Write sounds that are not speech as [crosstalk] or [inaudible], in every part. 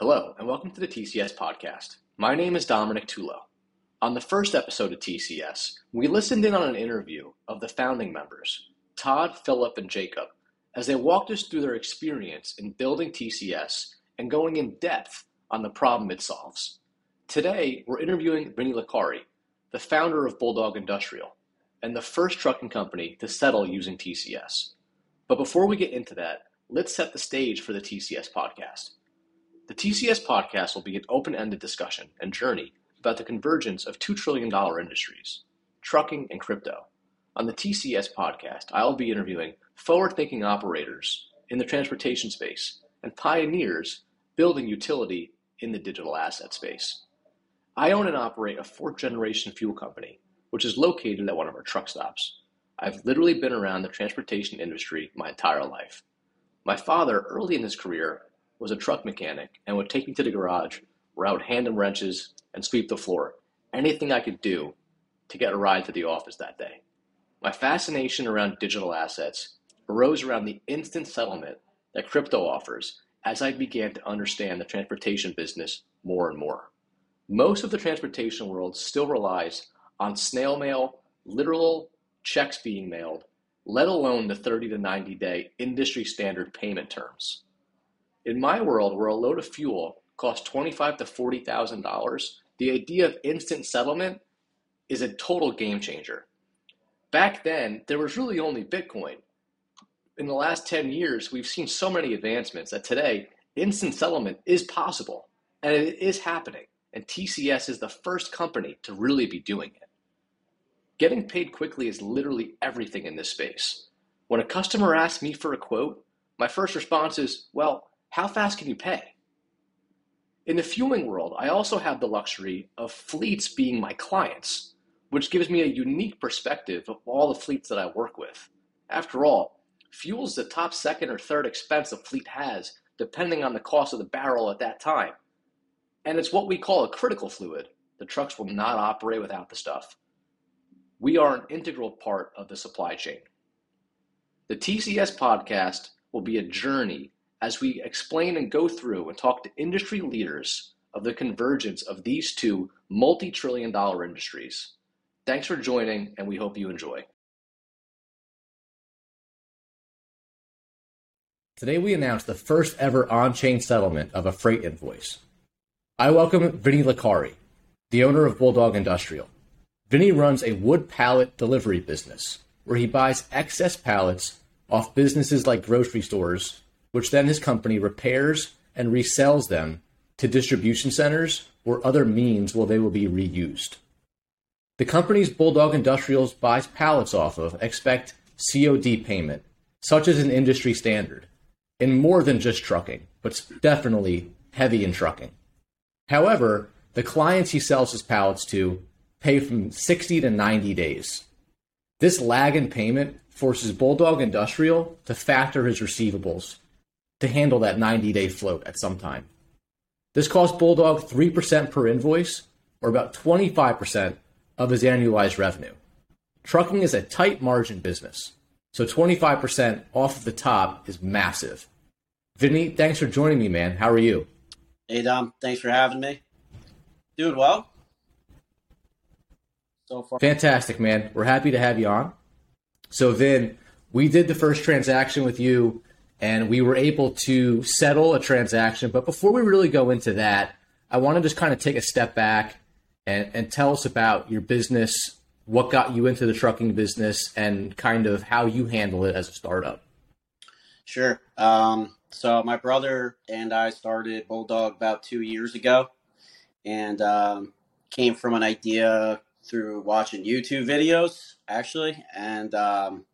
Hello, and welcome to the TCS podcast. My name is Dominick Tullo. On the first episode of TCS, we listened in on an interview of the founding members, Todd, Philip, and Jacob, as they walked us through their experience in building TCS and going in depth on the problem it solves. Today, we're interviewing Vinny Licari, the founder of Bulldog Industrial, and the first trucking company to settle using TCS. But before we get into that, let's set the stage for the TCS podcast. The TCS podcast will be an open ended discussion and journey about the convergence of $2 trillion industries, trucking and crypto. On the TCS podcast, I'll be interviewing forward thinking operators in the transportation space and pioneers building utility in the digital asset space. I own and operate a fourth generation fuel company, which is located at one of our truck stops. I've literally been around the transportation industry my entire life. My father, early in his career, was a truck mechanic and would take me to the garage where I would hand him wrenches and sweep the floor. Anything I could do to get a ride to the office that day. My fascination around digital assets arose around the instant settlement that crypto offers as I began to understand the transportation business more and more. Most of the transportation world still relies on snail mail, literal checks being mailed, let alone the 30 to 90 day industry standard payment terms. In my world, where a load of fuel costs twenty-five to forty thousand dollars, the idea of instant settlement is a total game changer. Back then, there was really only Bitcoin. In the last 10 years, we've seen so many advancements that today, instant settlement is possible and it is happening. And TCS is the first company to really be doing it. Getting paid quickly is literally everything in this space. When a customer asks me for a quote, my first response is, well, how fast can you pay? In the fueling world, I also have the luxury of fleets being my clients, which gives me a unique perspective of all the fleets that I work with. After all, fuel is the top second or third expense a fleet has, depending on the cost of the barrel at that time. And it's what we call a critical fluid. The trucks will not operate without the stuff. We are an integral part of the supply chain. The TCS podcast will be a journey as we explain and go through and talk to industry leaders of the convergence of these two multi trillion dollar industries. Thanks for joining, and we hope you enjoy. Today, we announce the first ever on chain settlement of a freight invoice. I welcome Vinny Licari, the owner of Bulldog Industrial. Vinny runs a wood pallet delivery business where he buys excess pallets off businesses like grocery stores which then his company repairs and resells them to distribution centers or other means where they will be reused. The companies Bulldog Industrials buys pallets off of expect COD payment, such as an industry standard, in more than just trucking, but definitely heavy in trucking. However, the clients he sells his pallets to pay from 60 to 90 days. This lag in payment forces Bulldog Industrial to factor his receivables to handle that 90 day float at some time. This cost Bulldog 3% per invoice, or about 25% of his annualized revenue. Trucking is a tight margin business, so 25% off of the top is massive. Vinny, thanks for joining me, man. How are you? Hey, Dom. Thanks for having me. Doing well. So far. Fantastic, man. We're happy to have you on. So, Vin, we did the first transaction with you and we were able to settle a transaction. But before we really go into that, I want to just kind of take a step back and, and tell us about your business, what got you into the trucking business, and kind of how you handle it as a startup. Sure. Um, so my brother and I started Bulldog about two years ago, and um, came from an idea through watching YouTube videos, actually. And um,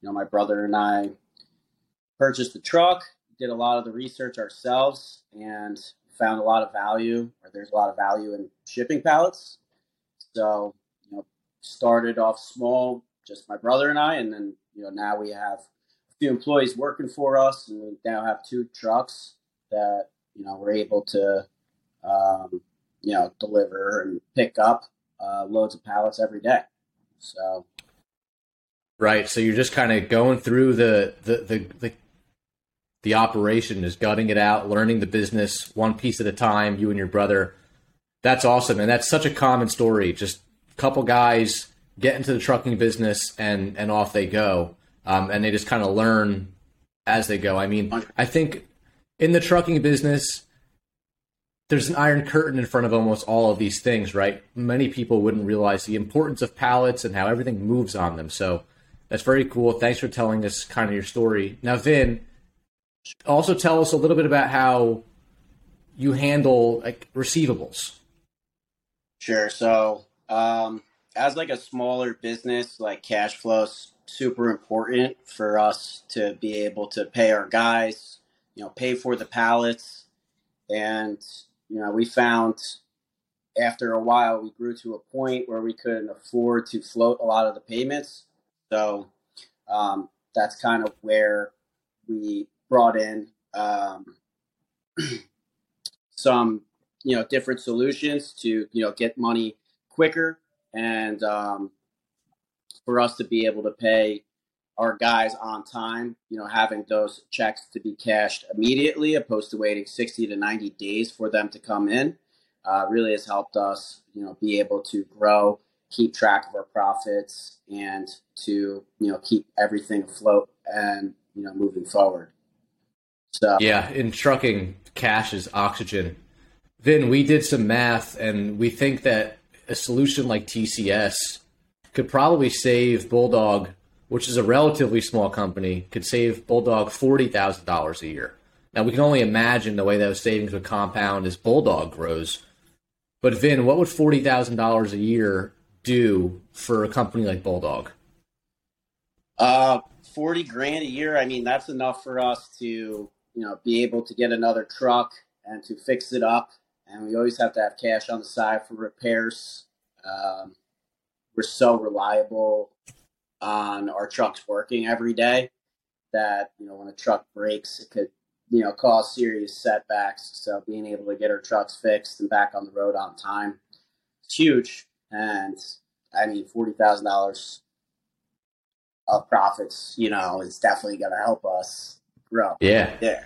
you know, my brother and I purchased the truck, did a lot of the research ourselves, and found a lot of value, or there's a lot of value in shipping pallets. So, you know, started off small, just my brother and I, and then, you know, now we have a few employees working for us, and we now have two trucks that, you know, we're able to, um, you know, deliver and pick up uh, loads of pallets every day. So, right. So you're just kind of going through the, the, the, the the operation is gutting it out, learning the business one piece at a time, you and your brother. That's awesome. And that's such a common story. Just a couple guys get into the trucking business and, and off they go. Um, and they just kind of learn as they go. I mean, I think in the trucking business, there's an iron curtain in front of almost all of these things, right? Many people wouldn't realize the importance of pallets and how everything moves on them. So that's very cool. Thanks for telling us kind of your story. Now, Vin, also tell us a little bit about how you handle like receivables. Sure. So, um, as like a smaller business, like cash flow is super important for us to be able to pay our guys, you know, pay for the pallets, and you know, we found after a while we grew to a point where we couldn't afford to float a lot of the payments. So um, that's kind of where we brought in um, [clears throat] some, you know, different solutions to, you know, get money quicker and um, for us to be able to pay our guys on time, you know, having those checks to be cashed immediately opposed to waiting 60 to 90 days for them to come in uh, really has helped us, you know, be able to grow, keep track of our profits and to, you know, keep everything afloat and, you know, moving forward. So, yeah, in trucking, cash is oxygen. Vin, we did some math and we think that a solution like TCS could probably save Bulldog which is a relatively small company, could save Bulldog $40,000 a year. Now, we can only imagine the way those savings would compound as Bulldog grows. But, Vin, what would $40,000 a year do for a company like Bulldog? Uh, 40 grand a year. I mean, that's enough for us to, you know, be able to get another truck and to fix it up. And we always have to have cash on the side for repairs. Um, we're so reliable on our trucks working every day that you know when a truck breaks it could you know cause serious setbacks so being able to get our trucks fixed and back on the road on time it's huge and i mean $40000 of profits you know is definitely going to help us grow yeah yeah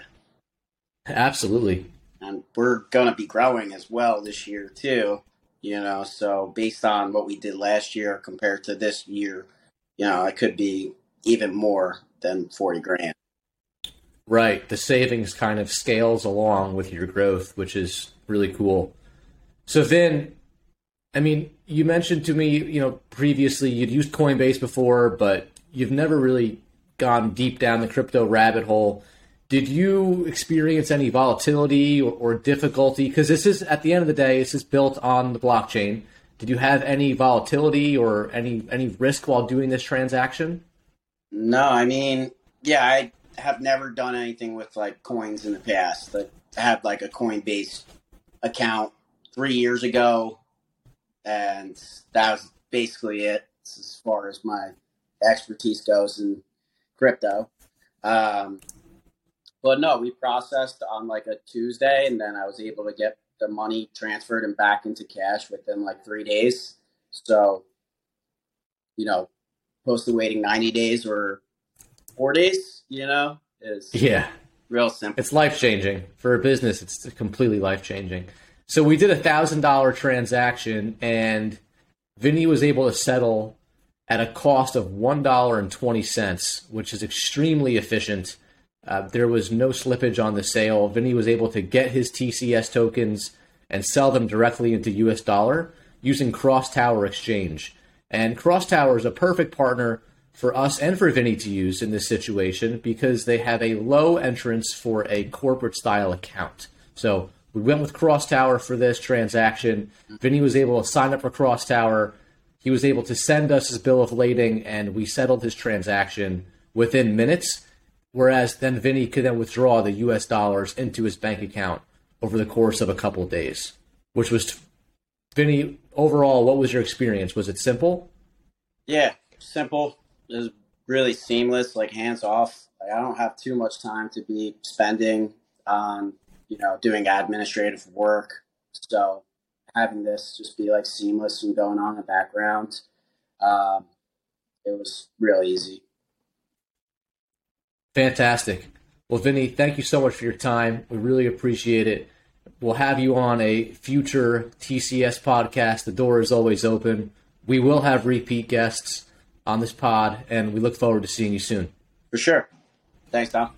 absolutely and we're going to be growing as well this year too you know so based on what we did last year compared to this year you know, it could be even more than 40 grand. Right. The savings kind of scales along with your growth, which is really cool. So then, I mean, you mentioned to me, you know, previously you'd used Coinbase before, but you've never really gone deep down the crypto rabbit hole. Did you experience any volatility or, or difficulty? Because this is, at the end of the day, this is built on the blockchain. Did you have any volatility or any any risk while doing this transaction? No, I mean, yeah, I have never done anything with like coins in the past. I had like a Coinbase account three years ago, and that was basically it as far as my expertise goes in crypto. Um, but no, we processed on like a Tuesday, and then I was able to get the money transferred and back into cash within like three days. So, you know, opposed to waiting 90 days or four days, you know, is yeah, real simple. It's life changing for a business. It's completely life changing. So we did a thousand dollar transaction, and Vinny was able to settle at a cost of one dollar and twenty cents, which is extremely efficient uh, there was no slippage on the sale. Vinny was able to get his TCS tokens and sell them directly into US dollar using CrossTower Exchange. And CrossTower is a perfect partner for us and for Vinny to use in this situation because they have a low entrance for a corporate style account. So we went with CrossTower for this transaction. Vinny was able to sign up for CrossTower. He was able to send us his bill of lading, and we settled his transaction within minutes whereas then Vinny could then withdraw the U.S. dollars into his bank account over the course of a couple of days, which was Vinny. Overall, what was your experience? Was it simple? Yeah, simple. It was really seamless, like hands off. Like, I don't have too much time to be spending on, you know, doing administrative work. So having this just be like seamless and going on in the background, um, it was real easy. Fantastic. Well, Vinny, thank you so much for your time. We really appreciate it. We'll have you on a future TCS podcast. The door is always open. We will have repeat guests on this pod, and we look forward to seeing you soon. For sure. Thanks, Dom.